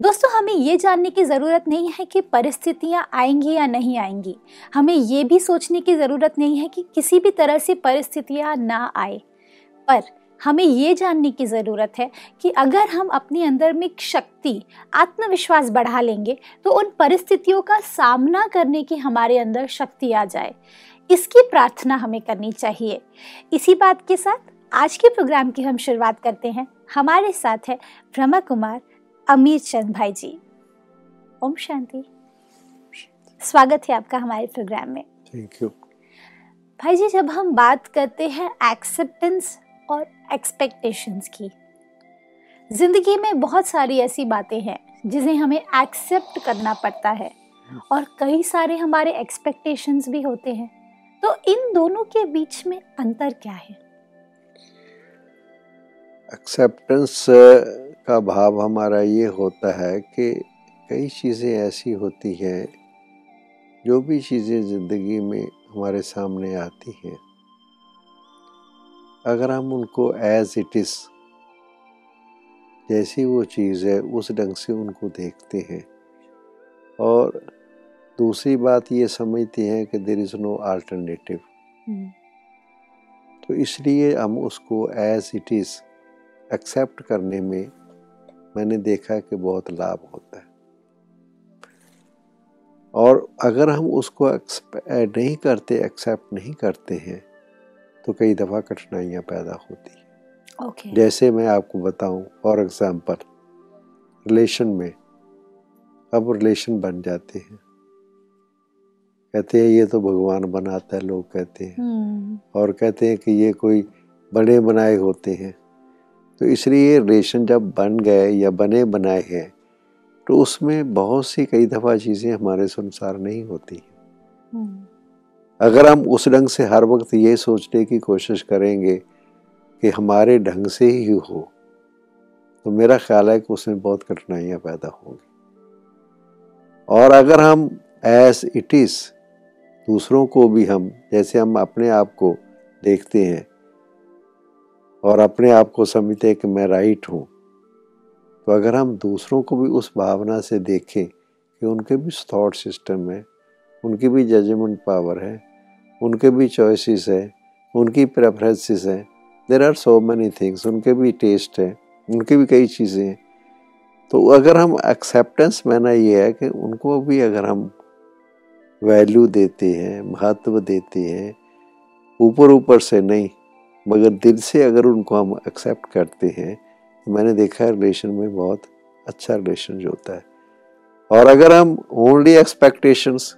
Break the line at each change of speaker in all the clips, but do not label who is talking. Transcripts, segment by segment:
दोस्तों, हमें ये जानने की ज़रूरत नहीं है कि परिस्थितियाँ आएँगी या नहीं आएँगी। हमें ये भी सोचने की ज़रूरत नहीं है कि किसी भी तरह से परिस्थितियाँ ना आए। पर हमें ये जानने की ज़रूरत है कि अगर हम अपने अंदर में शक्ति, आत्मविश्वास बढ़ा लेंगे तो उन परिस्थितियों का सामना करने की हमारे अंदर शक्ति आ जाए। इसकी प्रार्थना हमें करनी चाहिए। इसी बात के साथ आज के प्रोग्राम की हम शुरुआत करते हैं। हमारे साथ है ब्रह्मा कुमार अमीर चंद भाई जी। ओम शांति। स्वागत है आपका हमारे प्रोग्राम में।
थैंक यू
भाई जी जब हम बात करते हैं एक्सेप्टेंस और एक्सपेक्टेशंस की ज़िंदगी में बहुत सारी ऐसी बातें हैं जिन्हें हमें एक्सेप्ट करना पड़ता है और कई सारे हमारे एक्सपेक्टेशंस भी होते हैं। तो इन दोनों के बीच में अंतर क्या है?
एक्सेप्टेंस का भाव हमारा ये होता है कि कई चीज़ें ऐसी होती हैं जो भी चीज़ें ज़िंदगी में हमारे सामने आती हैं। अगर हम उनको एज इट इज़ जैसी वो चीज़ है उस ढंग से उनको देखते हैं। और दूसरी बात ये समझते हैं कि देर इज़ नो आल्टरनेटिव तो इसलिए हम उसको एज इट इज़ एक्सेप्ट करने में मैंने देखा है कि बहुत लाभ होता है। और अगर हम उसको नहीं करते एक्सेप्ट नहीं करते हैं तो कई दफ़ा कठिनाइयाँ पैदा होती हैं।
okay.
जैसे मैं आपको बताऊँ फॉर एग्ज़ाम्पल रिलेशन में अब रिलेशन बन जाते हैं। कहते हैं ये तो भगवान बनाता है लोग कहते हैं।
हम्म,
और कहते हैं कि ये कोई बने बनाए होते हैं। तो इसलिए रिलेशन जब बन गए या बने बनाए हैं तो उसमें बहुत सी कई दफ़ा चीज़ें हमारे से अनुसार नहीं होती
हैं।
अगर हम उस ढंग से हर वक्त ये सोचने की कोशिश करेंगे कि हमारे ढंग से ही हो तो मेरा ख्याल है कि उसमें बहुत कठिनाइयाँ पैदा होंगी। और अगर हम एज इट इज़ दूसरों को भी हम जैसे हम अपने आप को देखते हैं और अपने आप को समझते हैं कि मैं राइट हूँ। तो अगर हम दूसरों को भी उस भावना से देखें कि उनके भी थॉट सिस्टम है, उनकी भी जजमेंट पावर है, उनके भी चॉइसेस है, उनकी प्रेफरेंसेस हैं there are so many things उनके भी टेस्ट हैं, उनकी भी कई चीज़ें हैं। तो अगर हम एक्सेप्टेंस मैंने ये है कि उनको भी अगर हम वैल्यू देते हैं, महत्व देते हैं ऊपर ऊपर से नहीं मगर दिल से अगर उनको हम एक्सेप्ट करते हैं तो मैंने देखा है रिलेशन में बहुत अच्छा रिलेशन जो होता है। और अगर हम ओनली एक्सपेक्टेशंस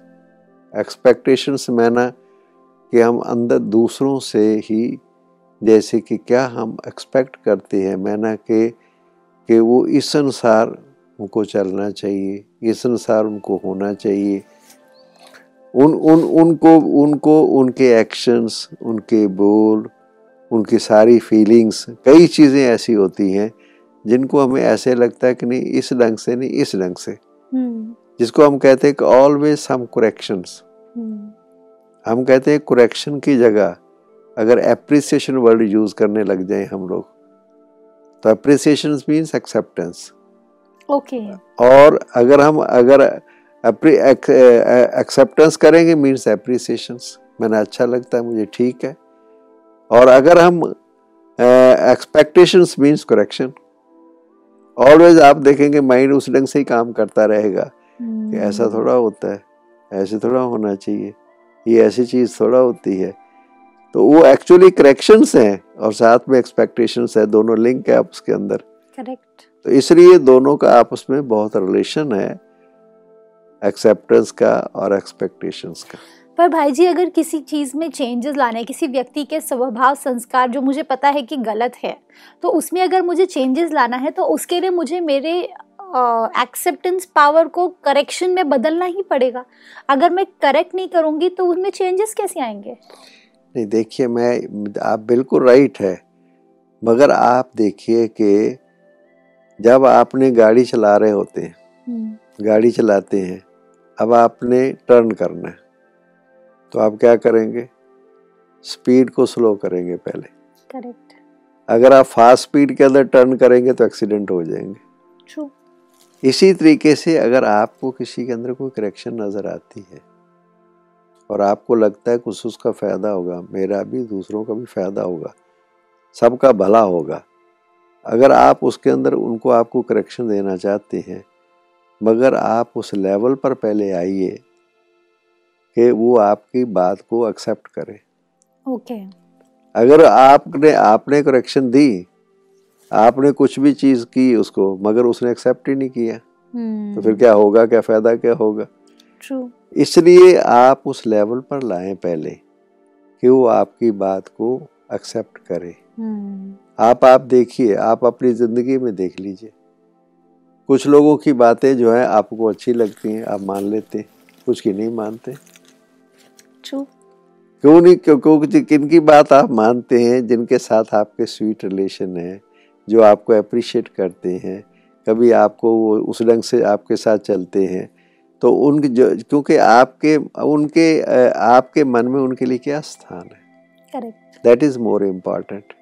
एक्सपेक्टेशंस मैना कि हम अंदर दूसरों से ही जैसे कि क्या हम एक्सपेक्ट करते हैं मैना के, कि वो इस अनुसार उनको चलना चाहिए, इस अनुसार उनको होना चाहिए। उन उन, उनको उनको, उनके एक्शंस उनके बोल उनकी सारी फीलिंग्स कई चीज़ें ऐसी होती हैं जिनको हमें ऐसे लगता है कि नहीं इस ढंग से नहीं इस ढंग से।
हम्म,
जिसको हम कहते हैं कि ऑलवेज सम करेक्शंस हम कहते हैं करेक्शन की जगह अगर एप्रिसिएशन वर्ड यूज़ करने लग जाए हम लोग तो अप्रिसिएशन मीन्स एक्सेप्टेंस
ओके
और अगर हम अगर एक्सेप्टेंस करेंगे मीन्स अप्रिसिएशंस मैंने अच्छा लगता है मुझे ठीक है। और अगर हम एक्सपेक्टेशंस मीन्स करेक्शन ऑलवेज आप देखेंगे माइंड उस ढंग से ही काम करता रहेगा कि ऐसा
हम्म,
थोड़ा होता है ऐसे थोड़ा होना चाहिए ये ऐसी चीज़ थोड़ा होती है। तो वो एक्चुअली करेक्शंस हैं और साथ में एक्सपेक्टेशंस है दोनों लिंक है आपस के अंदर।
करेक्ट
तो इसलिए दोनों का आपस में बहुत रिलेशन है एक्सेप्टेंस का और एक्सपेक्टेशंस का।
पर भाई जी अगर किसी चीज़ में चेंजेस लाने किसी व्यक्ति के स्वभाव संस्कार जो मुझे पता है कि गलत है तो उसमें अगर मुझे चेंजेस लाना है तो उसके लिए मुझे मेरे एक्सेप्टेंस uh, पावर को करेक्शन में बदलना ही पड़ेगा। अगर मैं करेक्ट नहीं करूँगी तो उसमें चेंजेस कैसे आएँगे?
नहीं देखिए मैं आप बिल्कुल राइट है मगर आप देखिए कि जब आपने गाड़ी चला रहे होते हैं
हम्म,
गाड़ी चलाते हैं अब आपने टर्न करना है। तो आप क्या करेंगे? स्पीड को स्लो करेंगे पहले।
करेक्ट
अगर आप फास्ट स्पीड के अंदर टर्न करेंगे तो एक्सीडेंट हो जाएँगे।
ट्रू
इसी तरीके से अगर आपको किसी के अंदर कोई करेक्शन नज़र आती है और आपको लगता है कुछ उसका फ़ायदा होगा मेरा भी दूसरों का भी फ़ायदा होगा सबका भला होगा अगर आप उसके अंदर उनको आपको करेक्शन देना चाहते हैं मगर आप उस लेवल पर पहले आइए कि वो आपकी बात को एक्सेप्ट करे।
Okay okay.
अगर आपने आपने करेक्शन दी आपने कुछ भी चीज़ की उसको मगर उसने एक्सेप्ट ही नहीं किया
हम्म,
तो फिर क्या होगा क्या फ़ायदा क्या होगा?
ट्रू
इसलिए आप उस लेवल पर लाएँ पहले कि वो आपकी बात को एक्सेप्ट करे।
हम्म,
आप आप देखिए आप अपनी ज़िंदगी में देख लीजिए। कुछ लोगों की बातें जो है आपको अच्छी लगती हैं आप मान लेते हैं कुछ की नहीं मानते।
ट्रू
क्यों नहीं? क्यों? क्योंकि किन की बात आप मानते हैं जिनके साथ आपके स्वीट रिलेशन है जो आपको अप्रिशिएट करते हैं कभी आपको वो उस ढंग से आपके साथ चलते हैं तो उन जो क्योंकि आपके उनके आपके मन में उनके लिए क्या स्थान है?
Correct
that is more important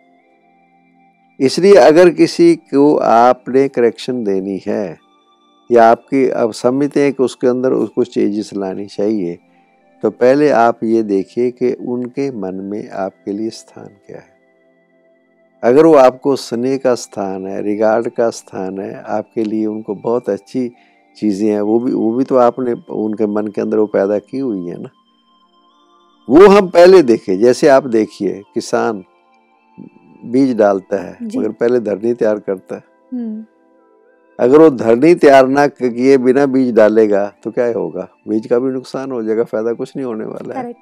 इसलिए अगर किसी को आपने करेक्शन देनी है या आपकी अब समझते हैं कि उसके अंदर उसको चेंजेस लानी चाहिए तो पहले आप ये देखिए कि उनके मन में आपके लिए स्थान क्या है। अगर वो आपको स्नेह का स्थान है रिगार्ड का स्थान है आपके लिए उनको बहुत अच्छी चीज़ें हैं वो भी वो भी तो आपने उनके मन के अंदर वो पैदा की हुई है ना। वो हम पहले देखें जैसे आप देखिए किसान बीज डालता है। मगर पहले धरनी तैयार करता है।
हम्म,
अगर वो धरनी तैयार ना किए बिना बीज डालेगा तो क्या होगा? बीज का भी नुकसान हो जाएगा फ़ायदा कुछ नहीं होने वाला है।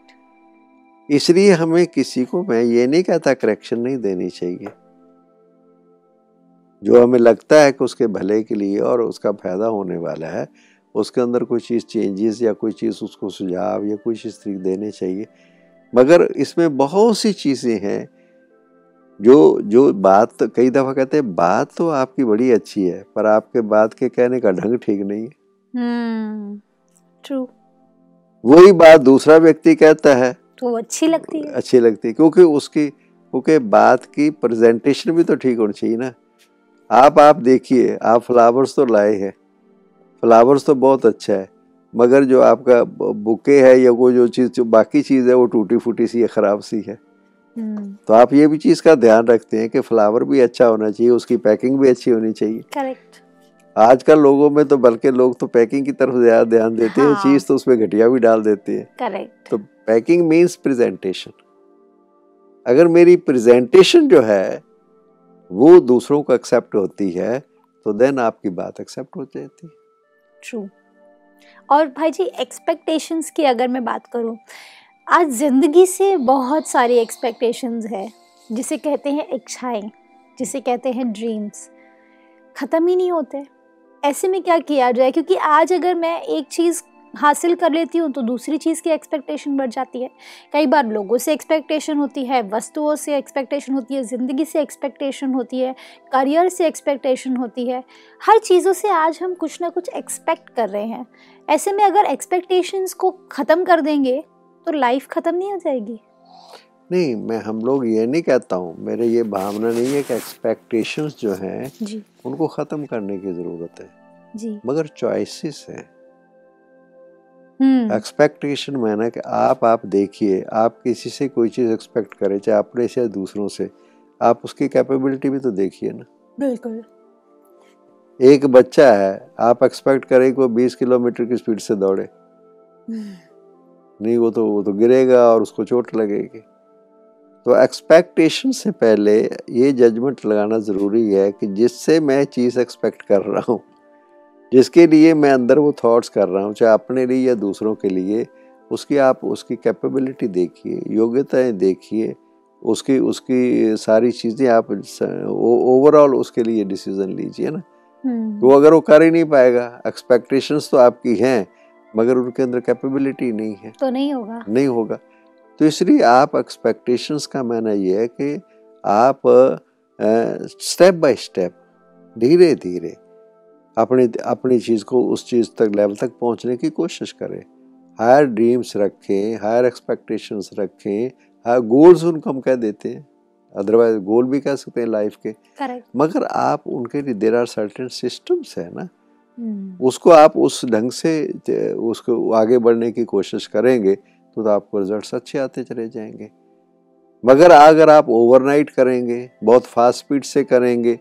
इसलिए हमें किसी को मैं ये नहीं कहता करेक्शन नहीं देनी चाहिए। जो हमें लगता है कि उसके भले के लिए और उसका फ़ायदा होने वाला है उसके अंदर कोई चीज़ चेंजेस या कोई चीज़ उसको सुझाव या कोई चीज़ देने चाहिए। मगर इसमें बहुत सी चीज़ें हैं जो जो बात तो कई दफ़ा कहते हैं बात तो आपकी बड़ी अच्छी है पर आपके बात के कहने का ढंग ठीक नहीं है।
हम्म ट्रू
वही बात दूसरा व्यक्ति कहता है।
तो वो अच्छी लगती है।
अच्छी लगती है क्योंकि उसकी क्योंकि बात की प्रेजेंटेशन भी तो ठीक होनी चाहिए ना। आप आप देखिए आप फ्लावर्स तो लाए हैं। फ्लावर्स तो बहुत अच्छा है मगर जो आपका बुके है या वो जो चीज़ जो बाकी चीज़ है वो टूटी फूटी सी है ख़राब सी है। तो आप ये भी चीज़ का ध्यान रखते हैं कि फ्लावर भी अच्छा होना चाहिए उसकी पैकिंग भी अच्छी होनी चाहिए।
करेक्ट।
आजकल लोगों में तो बल्कि लोग तो पैकिंग की तरफ़ ज़्यादा ध्यान देते हैं
हाँ।
चीज़ तो उसमें घटिया भी डाल देते हैं।
करेक्ट।
तो पैकिंग मीन्स प्रेजेंटेशन अगर मेरी प्रेजेंटेशन जो है वो दूसरों को एक्सेप्ट होती है तो देन आपकी बात एक्सेप्ट हो जाती है।
ट्रू और भाई जी एक्सपेक्टेशंस की अगर मैं बात करूँ आज ज़िंदगी से बहुत सारी एक्सपेक्टेशंस है, जिसे कहते हैं इच्छाएँ, जिसे कहते हैं ड्रीम्स ख़त्म ही नहीं होते। ऐसे में क्या किया जाए? क्योंकि आज अगर मैं एक चीज़ हासिल कर लेती हूँ तो दूसरी चीज़ की एक्सपेक्टेशन बढ़ जाती है। कई बार लोगों से एक्सपेक्टेशन होती है, वस्तुओं से एक्सपेक्टेशन होती है, ज़िंदगी से एक्सपेक्टेशन होती है करियर से एक्सपेक्टेशन होती है। हर चीज़ों से आज हम कुछ ना कुछ एक्सपेक्ट कर रहे हैं। ऐसे में अगर एक्सपेक्टेशंस को ख़त्म कर देंगे तो लाइफ ख़त्म नहीं हो जाएगी?
नहीं मैं हम लोग ये नहीं कहता हूँ मेरे ये भावना नहीं है कि एक्सपेक्टेशंस जो हैं उनको ख़त्म करने की ज़रूरत है।
जी।
मगर चॉइसेस हैं।
हम्म।
एक्सपेक्टेशन में ना कि आप आप देखिए आप किसी से कोई चीज़ एक्सपेक्ट करें चाहे अपने से या दूसरों से आप उसकी कैपेबिलिटी भी तो देखिए ना।
बिल्कुल।
एक बच्चा है आप एक्सपेक्ट करें कि वो 20 किलोमीटर की स्पीड से दौड़े। नहीं वो तो वो तो गिरेगा और उसको चोट लगेगी। तो एक्सपेक्टेशन से पहले ये जजमेंट लगाना ज़रूरी है कि जिससे मैं चीज़ एक्सपेक्ट कर रहा हूँ जिसके लिए मैं अंदर वो थॉट्स कर रहा हूँ चाहे अपने लिए या दूसरों के लिए उसकी आप उसकी कैपेबिलिटी देखिए योग्यताएँ देखिए उसकी उसकी सारी चीज़ें आप ओवरऑल उसके लिए डिसीज़न लीजिए ना?
हम्म,
तो अगर वो कर ही नहीं पाएगा एक्सपेक्टेशंस तो आपकी हैं मगर उनके अंदर कैपेबिलिटी नहीं है।
तो नहीं होगा।
नहीं होगा। तो इसलिए आप एक्सपेक्टेशंस का माना ये है कि आप स्टेप बाय स्टेप धीरे धीरे अपने अपनी चीज़ को उस चीज़ तक लेवल तक पहुँचने की कोशिश करें। हायर ड्रीम्स रखें हायर एक्सपेक्टेशंस रखें हायर गोल्स उनको हम कह देते हैं। अदरवाइज़ गोल भी कह सकते हैं लाइफ के।
करेक्ट
मगर आप उनके लिए देर आर सर्टेन सिस्टम्स है ना उसको आप उस ढंग से उसको आगे बढ़ने की कोशिश करेंगे तो, तो आपको रिजल्ट्स अच्छे आते चले जाएँगे। मगर अगर आप ओवरनाइट करेंगे बहुत फास्ट स्पीड से करेंगे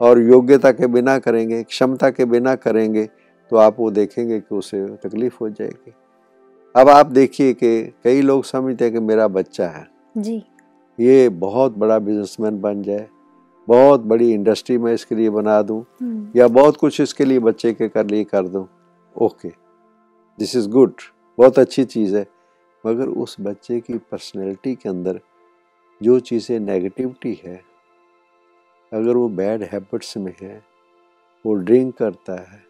और योग्यता के बिना करेंगे क्षमता के बिना करेंगे तो आप वो देखेंगे कि उसे तकलीफ़ हो जाएगी। अब आप देखिए कि कई लोग समझते हैं कि मेरा बच्चा है।
जी।
ये बहुत बड़ा बिजनेसमैन बन जाए। बहुत बड़ी इंडस्ट्री में इसके लिए बना दूँ
हम्म,
या बहुत कुछ इसके लिए बच्चे के कर लिए कर दूँ। ओके दिस इज़ गुड बहुत अच्छी चीज़ है। मगर उस बच्चे की पर्सनैलिटी के अंदर जो चीज़ें नेगेटिविटी है अगर वो बैड हैबिट्स में है वो ड्रिंक करता है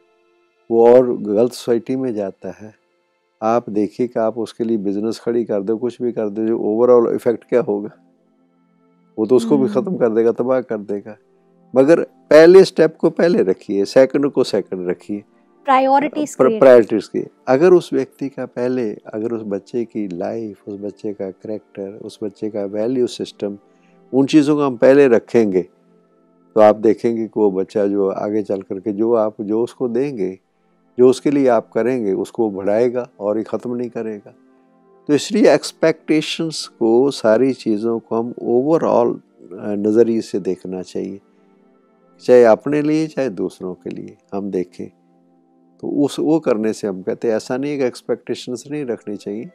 वो और गलत सोसाइटी में जाता है आप देखिए कि आप उसके लिए बिज़नेस खड़ी कर दो कुछ भी कर दो जो ओवरऑल इफ़ेक्ट क्या होगा? वो तो उसको भी
हम्म।
ख़त्म कर देगा तबाह कर देगा। मगर पहले स्टेप को पहले रखिए सेकंड को सेकंड रखिए।
प्रायोरिटीज
प्रायोरिटीज की अगर उस व्यक्ति का पहले अगर उस बच्चे की लाइफ उस बच्चे का करेक्टर उस बच्चे का वैल्यू सिस्टम उन चीज़ों को हम पहले रखेंगे तो आप देखेंगे कि वो बच्चा जो आगे चल करके जो आप जो उसको देंगे जो उसके लिए आप करेंगे उसको बढ़ाएगा और ये ख़त्म नहीं करेगा। तो इसलिए एक्सपेक्टेशंस को सारी चीज़ों को हम ओवरऑल नज़रिए से देखना चाहिए। चाहे अपने लिए चाहे दूसरों के लिए हम देखें। तो उस वो करने से हम कहते हैं ऐसा नहीं है कि एक्सपेक्टेशंस नहीं रखनी चाहिए।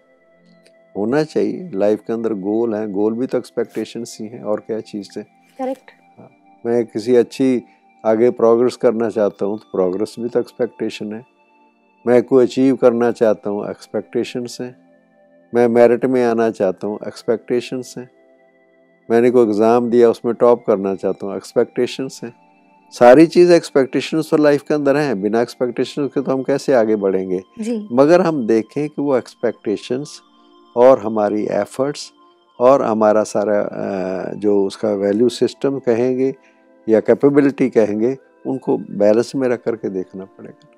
होना चाहिए। लाइफ के अंदर गोल है। गोल भी तो एक्सपेक्टेशंस ही हैं। और क्या चीज़ है।
करेक्ट
मैं किसी अच्छी आगे प्रोग्रेस करना चाहता हूँ तो प्रोग्रेस भी तो एक्सपेक्टेशन है। मैं कोई अचीव करना चाहता हूँ एक्सपेक्टेशंस हैं। मैं मेरिट में आना चाहता हूँ एक्सपेक्टेशंस हैं। मैंने कोई एग्ज़ाम दिया उसमें टॉप करना चाहता हूँ एक्सपेक्टेशंस हैं। सारी चीज़ एक्सपेक्टेशंस तो लाइफ के अंदर हैं। बिना एक्सपेक्टेशंस के तो हम कैसे आगे बढ़ेंगे?
जी।
मगर हम देखें कि वो एक्सपेक्टेशंस और हमारी एफर्ट्स और हमारा सारा जो उसका वैल्यू सिस्टम कहेंगे या कैपेबिलिटी कहेंगे उनको बैलेंस में रख करके देखना पड़ेगा।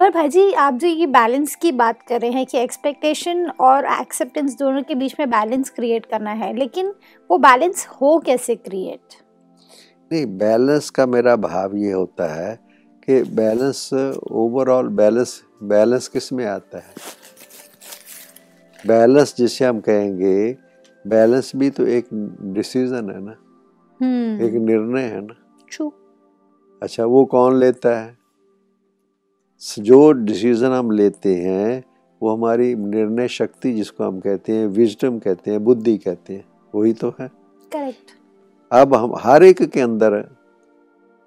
पर भाई जी आप जो ये बैलेंस की बात कर रहे हैं कि एक्सपेक्टेशन और एक्सेप्टेंस दोनों के बीच में बैलेंस क्रिएट करना है लेकिन वो बैलेंस हो कैसे क्रिएट
नहीं बैलेंस का मेरा भाव ये होता है कि बैलेंस ओवरऑल बैलेंस बैलेंस किसमें आता है? बैलेंस जिसे हम कहेंगे बैलेंस भी तो एक डिसीज़न है ना? एक
हम्म
निर्णय है ना? अच्छा वो कौन लेता है? जो डिसीज़न हम लेते हैं वो हमारी निर्णय शक्ति जिसको हम कहते हैं विजडम कहते हैं बुद्धि कहते हैं वही तो है।
करेक्ट
अब हम हर एक के अंदर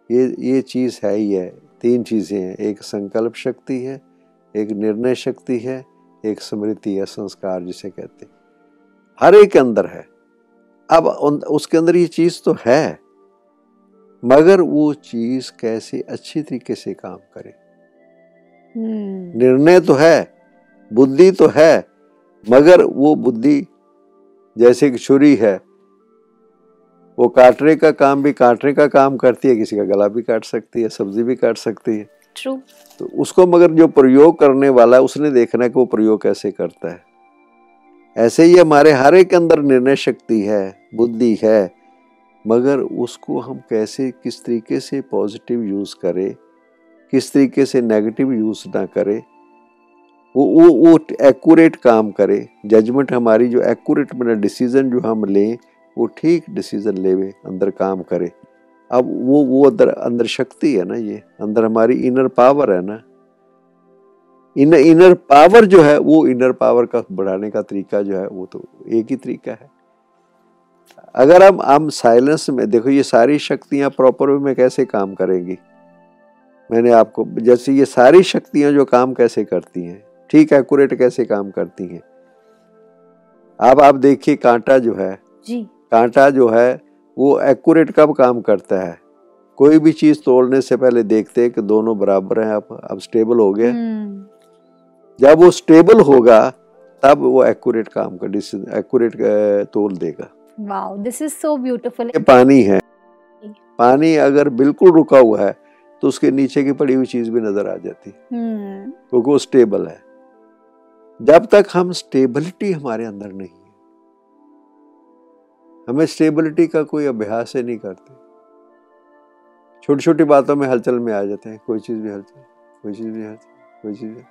ये ये चीज़ है ही है। तीन चीज़ें हैं एक संकल्प शक्ति है एक निर्णय शक्ति है एक स्मृति या संस्कार जिसे कहते हैं। हर एक के अंदर है। अब उसके अंदर ये चीज़ तो है मगर वो चीज़ कैसे अच्छी तरीके से काम करे? निर्णय तो है बुद्धि तो है मगर वो बुद्धि जैसे कि छुरी है वो काटने का काम भी काटने का काम करती है किसी का गला भी काट सकती है सब्ज़ी भी काट सकती है।
ट्रू
तो उसको मगर जो प्रयोग करने वाला है उसने देखना है कि वो प्रयोग कैसे करता है। ऐसे ही हमारे हर एक के अंदर निर्णय शक्ति है बुद्धि है मगर उसको हम कैसे किस तरीके से पॉजिटिव यूज़ करें किस तरीके से नेगेटिव यूज़ ना करे, वो वो वो एक्यूरेट काम करे जजमेंट हमारी जो एक्यूरेट बने डिसीज़न जो हम लें, वो ठीक डिसीज़न लेवे, अंदर काम करे। अब वो वो अंदर अंदर शक्ति है ना ये, अंदर हमारी इनर पावर है ना। इन इनर पावर जो है, वो इनर पावर का बढ़ाने का तरीका जो है, वो तो एक ही तरीका है। अगर हम हम साइलेंस में, देखो ये सारी शक्तियाँ प्रॉपर वे में कैसे काम करेंगी? मैंने आपको जैसे ये सारी शक्तियाँ जो काम कैसे करती हैं ठीक एक्यूरेट कैसे काम करती हैं। अब आप देखिए कांटा जो है
जी।
कांटा जो है वो एक्यूरेट कब काम करता है? कोई भी चीज़ तोड़ने से पहले देखते हैं कि दोनों बराबर हैं अब अब स्टेबल हो गया
हम्म,
जब वो स्टेबल होगा तब वो एक्यूरेट काम कर एक्यूरेट तोल देगा।
Wow this is so beautiful
ये पानी है। पानी अगर बिल्कुल रुका हुआ है तो उसके नीचे की पड़ी हुई चीज़ भी नज़र आ जाती। है
हम्म।
क्योंकि वो स्टेबल है। जब तक हम स्टेबिलिटी हमारे अंदर नहीं है हमें स्टेबिलिटी का कोई अभ्यास ही नहीं करते। छोटी छोटी बातों में हलचल में आ जाते हैं कोई चीज़ भी हलचल कोई चीज़ भी हलचल कोई चीज़ भी।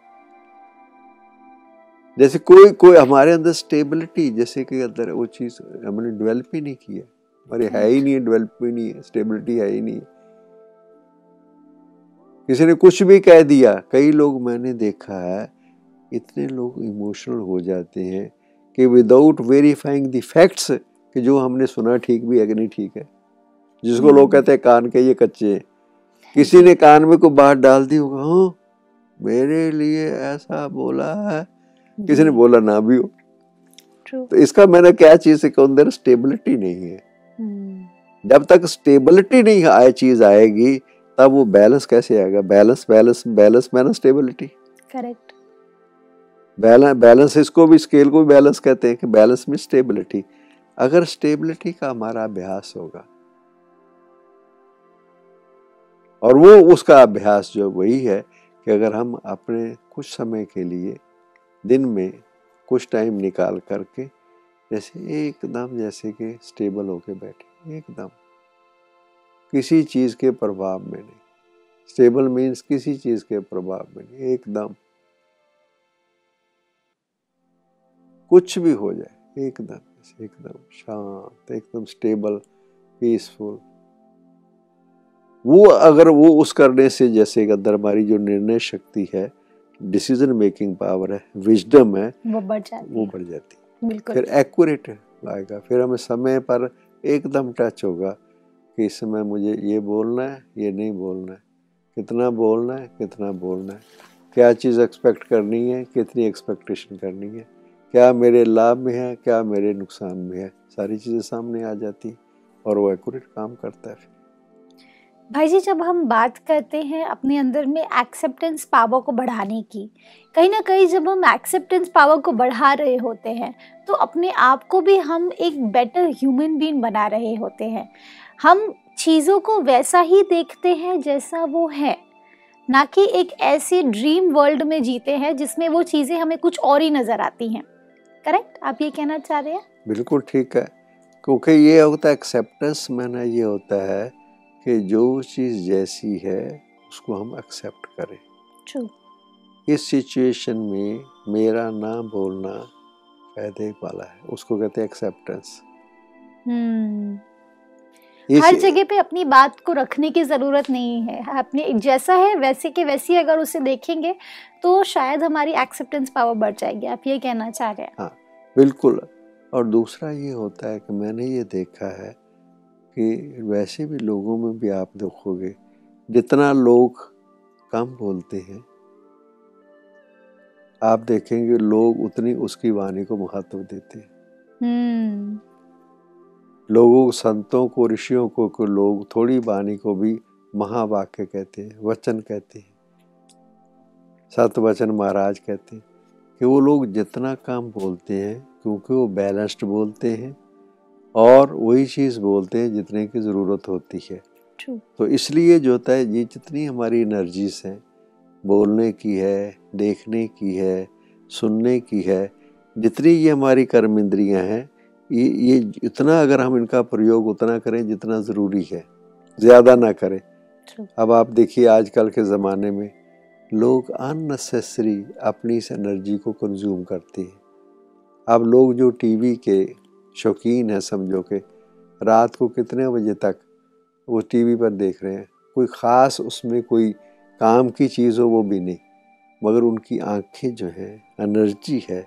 जैसे कोई कोई हमारे अंदर स्टेबिलिटी जैसे कि अंदर वो चीज़ हमने डेवलप ही नहीं की है। हमारे है ही नहीं है डेवलप ही नहीं है स्टेबिलिटी है ही नहीं है। किसी ने कुछ भी कह दिया। कई लोग मैंने देखा है इतने लोग इमोशनल हो जाते हैं कि विदाउट वेरीफाइंग द फैक्ट्स कि जो हमने सुना ठीक भी है कि नहीं ठीक है। जिसको लोग कहते हैं कान के ये कच्चे हैं। किसी ने कान में को बात डाल दी होगा हाँ मेरे लिए ऐसा बोला है। किसी ने बोला ना भी हो। तो इसका मैंने क्या चीज़ है अंदर स्टेबिलिटी नहीं है।
हम्म।
जब तक स्टेबिलिटी नहीं आए चीज़ आएगी तब वो बैलेंस कैसे आएगा? बैलेंस बैलेंस बैलेंस मैंने स्टेबिलिटी
करेक्ट
बैलेंस बैलेंस इसको भी स्केल को भी बैलेंस कहते हैं कि बैलेंस में स्टेबिलिटी अगर स्टेबिलिटी का हमारा अभ्यास होगा और वो उसका अभ्यास जो वही है कि अगर हम अपने कुछ समय के लिए दिन में कुछ टाइम निकाल करके जैसे एकदम जैसे कि स्टेबल होके बैठे एकदम। किसी चीज़ के प्रभाव में नहीं। स्टेबल मीन्स किसी चीज़ के प्रभाव में नहीं एकदम। कुछ भी हो जाए एकदम एकदम शांत एकदम स्टेबल पीसफुल वो अगर वो उस करने से जैसे कि अंदर हमारी जो निर्णय शक्ति है डिसीज़न मेकिंग पावर है विजडम है
वो बढ़ जाती
वो बढ़ जाती है। फिर एक्यूरेट आएगा फिर हमें समय पर एकदम टच होगा। कि इस समय मुझे ये बोलना है, ये नहीं बोलना है। कितना बोलना है, कितना बोलना है। क्या चीज़ एक्सपेक्ट करनी है, कितनी एक्सपेक्टेशन करनी है। क्या मेरे लाभ में है, क्या मेरे नुकसान में है। सारी चीज़ें सामने आ जाती और वो एक्यूरेट काम करता है
भाई जी, जब हम बात करते हैं अपने अंदर में एक्सेप्टेंस पावर को बढ़ाने की, कहीं ना कहीं जब हम एक्सेप्टेंस पावर को बढ़ा रहे होते हैं तो अपने आप को भी हम एक बेटर ह्यूमन बीइंग बना रहे होते हैं। हम चीज़ों को वैसा ही देखते हैं जैसा वो है। ना कि एक ऐसी ड्रीम वर्ल्ड में जीते हैं जिसमें वो चीज़ें हमें कुछ और ही नज़र आती हैं। करेक्ट आप ये कहना चाह रहे हैं?
बिल्कुल ठीक है। क्योंकि ये होता है एक्सेप्टेंस मैंने ये होता है कि जो चीज़ जैसी है उसको हम एक्सेप्ट करें।
ट्रू
इस सिचुएशन में मेरा ना बोलना फ़ायदे वाला है। उसको कहते हैं एक्सेप्टेंस
हम्म। हर जगह पे अपनी बात को रखने की ज़रूरत नहीं है। अपने जैसा है वैसे के वैसी अगर उसे देखेंगे तो शायद हमारी एक्सेप्टेंस पावर बढ़ जाएगी। आप ये कहना चाह रहे हैं?
हाँ बिल्कुल। और दूसरा ये होता है कि मैंने ये देखा है कि वैसे भी लोगों में भी आप देखोगे जितना लोग कम बोलते हैं आप देखेंगे लोग उतनी उसकी वाणी को महत्व देते हैं।
हम्म।
लोगों संतों को ऋषियों को, को लोग थोड़ी वाणी को भी महावाक्य कहते हैं वचन कहते हैं। सत वचन महाराज कहते हैं कि वो लोग जितना काम बोलते हैं क्योंकि वो बैलेंस्ड बोलते हैं और वही चीज़ बोलते हैं जितने की ज़रूरत होती है। तो इसलिए जो होता है ये जितनी हमारी एनर्जीज हैं बोलने की है देखने की है सुनने की है जितनी ये हमारी कर्म इंद्रियाँ हैं ये ये इतना अगर हम इनका प्रयोग उतना करें जितना ज़रूरी है ज़्यादा ना करें। अब आप देखिए आजकल के ज़माने में लोग अननेसेसरी अपनी इस एनर्जी को कंज्यूम करते हैं। अब लोग जो टीवी के शौकीन हैं समझो के रात को कितने बजे तक वो टीवी पर देख रहे हैं कोई ख़ास उसमें कोई काम की चीज़ हो वो भी नहीं। मगर उनकी आँखें जो हैं एनर्जी है।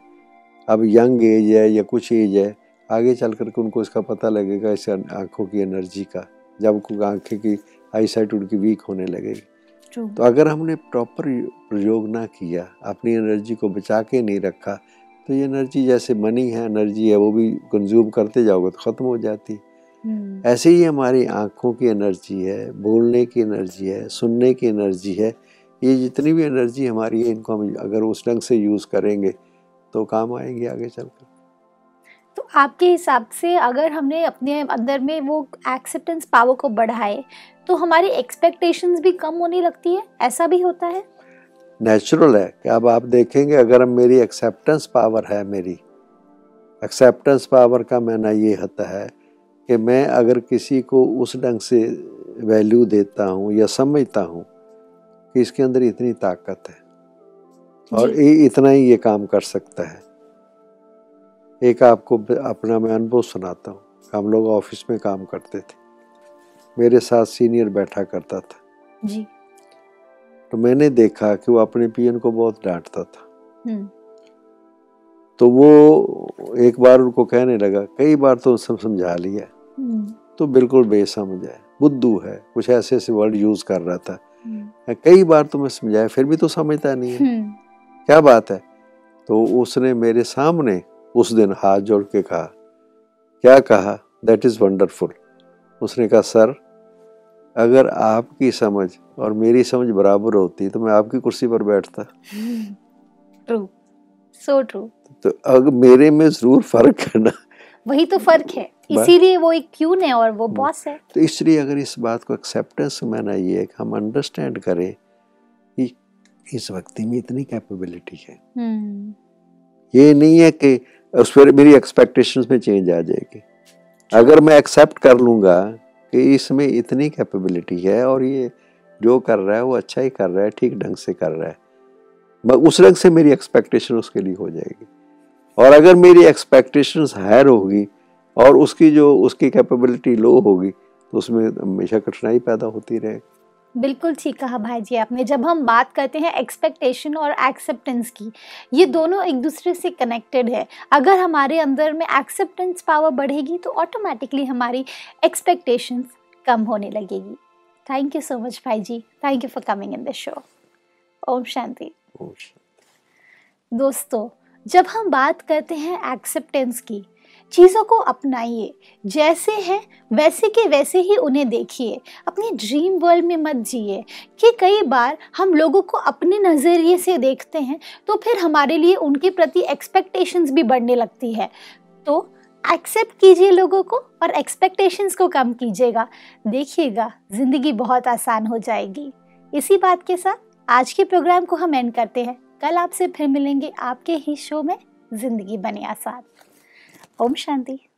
अब यंग एज है या कुछ एज है आगे चल कर के उनको इसका पता लगेगा इस आँखों की एनर्जी का जब आँखें की आई साइट उनकी वीक होने लगेगी। तो अगर हमने प्रॉपर प्रयोग ना किया अपनी एनर्जी को बचा के नहीं रखा तो ये एनर्जी जैसे मनी है एनर्जी है वो भी कंज्यूम करते जाओगे तो ख़त्म हो जाती।
हम्म,
ऐसे ही हमारी आँखों की एनर्जी है बोलने की एनर्जी है सुनने की एनर्जी है ये जितनी भी एनर्जी हमारी है इनको हम अगर उस ढंग से यूज़ करेंगे तो काम आएँगे आगे चलकर।
तो आपके हिसाब से अगर हमने अपने अंदर में वो एक्सेप्टेंस पावर को बढ़ाए तो हमारी एक्सपेक्टेशंस भी कम होने लगती है? ऐसा भी होता है?
नेचुरल है कि अब आप देखेंगे अगर मेरी एक्सेप्टेंस पावर है मेरी एक्सेप्टेंस पावर का मैंने ये होता है कि मैं अगर किसी को उस ढंग से वैल्यू देता हूँ या समझता हूँ कि इसके अंदर इतनी ताकत है और ये इतना ही ये काम कर सकता है। एक आपको अपना मैं अनुभव सुनाता हूँ। हम लोग ऑफ़िस में काम करते थे। मेरे साथ सीनियर बैठा करता था।
जी।
तो मैंने देखा कि वो अपने पियन को बहुत डांटता था।
हम्म।
तो वो एक बार उनको कहने लगा कई बार तो सब समझा लिया
हम्म,
तो बिल्कुल बेसमझ है। बुद्धू है। कुछ ऐसे ऐसे वर्ड यूज़ कर रहा था।
हम्म,
कई बार तो मैं समझाया फिर भी तो समझता नहीं है। क्या बात है? तो उसने मेरे सामने उस दिन हाथ जोड़ के कहा क्या कहा? दैट इज़ वंडरफुल उसने कहा सर अगर आपकी समझ और मेरी समझ बराबर होती तो मैं आपकी कुर्सी पर बैठता।
ट्रू सो ट्रू
तो अगर मेरे में ज़रूर फ़र्क है ना?
वही तो फ़र्क है। इसीलिए वो एक क्यून है और वो। बॉस है।
तो इसलिए अगर इस बात को एक्सेप्टेंस में ना ये है कि हम अंडरस्टैंड करें कि इस व्यक्ति में इतनी कैपेबिलिटी है।
हम्म,
ये नहीं है कि उस पर मेरी एक्सपेक्टेशंस में चेंज आ जाएगी। अगर मैं एक्सेप्ट कर लूँगा कि इसमें इतनी कैपेबिलिटी है और ये जो कर रहा है, वो अच्छा ही कर रहा है, ठीक ढंग से कर रहा है उस ढंग से मेरी एक्सपेक्टेशन उसके लिए हो जाएगी। और अगर मेरी एक्सपेक्टेशंस हायर होगी और उसकी जो, उसकी कैपेबिलिटी लो होगी तो उसमें हमेशा कठिनाई पैदा होती रहेगी।
बिल्कुल ठीक कहा भाई जी आपने। जब हम बात करते हैं एक्सपेक्टेशन और एक्सेप्टेंस की ये दोनों एक दूसरे से कनेक्टेड है। अगर हमारे अंदर में एक्सेप्टेंस पावर बढ़ेगी तो ऑटोमेटिकली हमारी एक्सपेक्टेशंस कम होने लगेगी। थैंक यू सो मच भाई जी thank you for coming in the show ओम शांति। दोस्तों जब हम बात करते हैं एक्सेप्टेंस की चीज़ों को अपनाइए। जैसे हैं, वैसे के वैसे ही उन्हें देखिए। अपने ड्रीम वर्ल्ड में मत जिए कि कई बार हम लोगों को अपने नज़रिए से देखते हैं तो फिर हमारे लिए उनके प्रति एक्सपेक्टेशंस भी बढ़ने लगती है। तो एक्सेप्ट कीजिए लोगों को और एक्सपेक्टेशंस को कम कीजिएगा। देखिएगा, ज़िंदगी बहुत आसान हो जाएगी। इसी बात के साथ आज के प्रोग्राम को हम एंड करते हैं। कल आपसे फिर मिलेंगे आपके ही शो में, ज़िंदगी बने आसान। ओम शांति।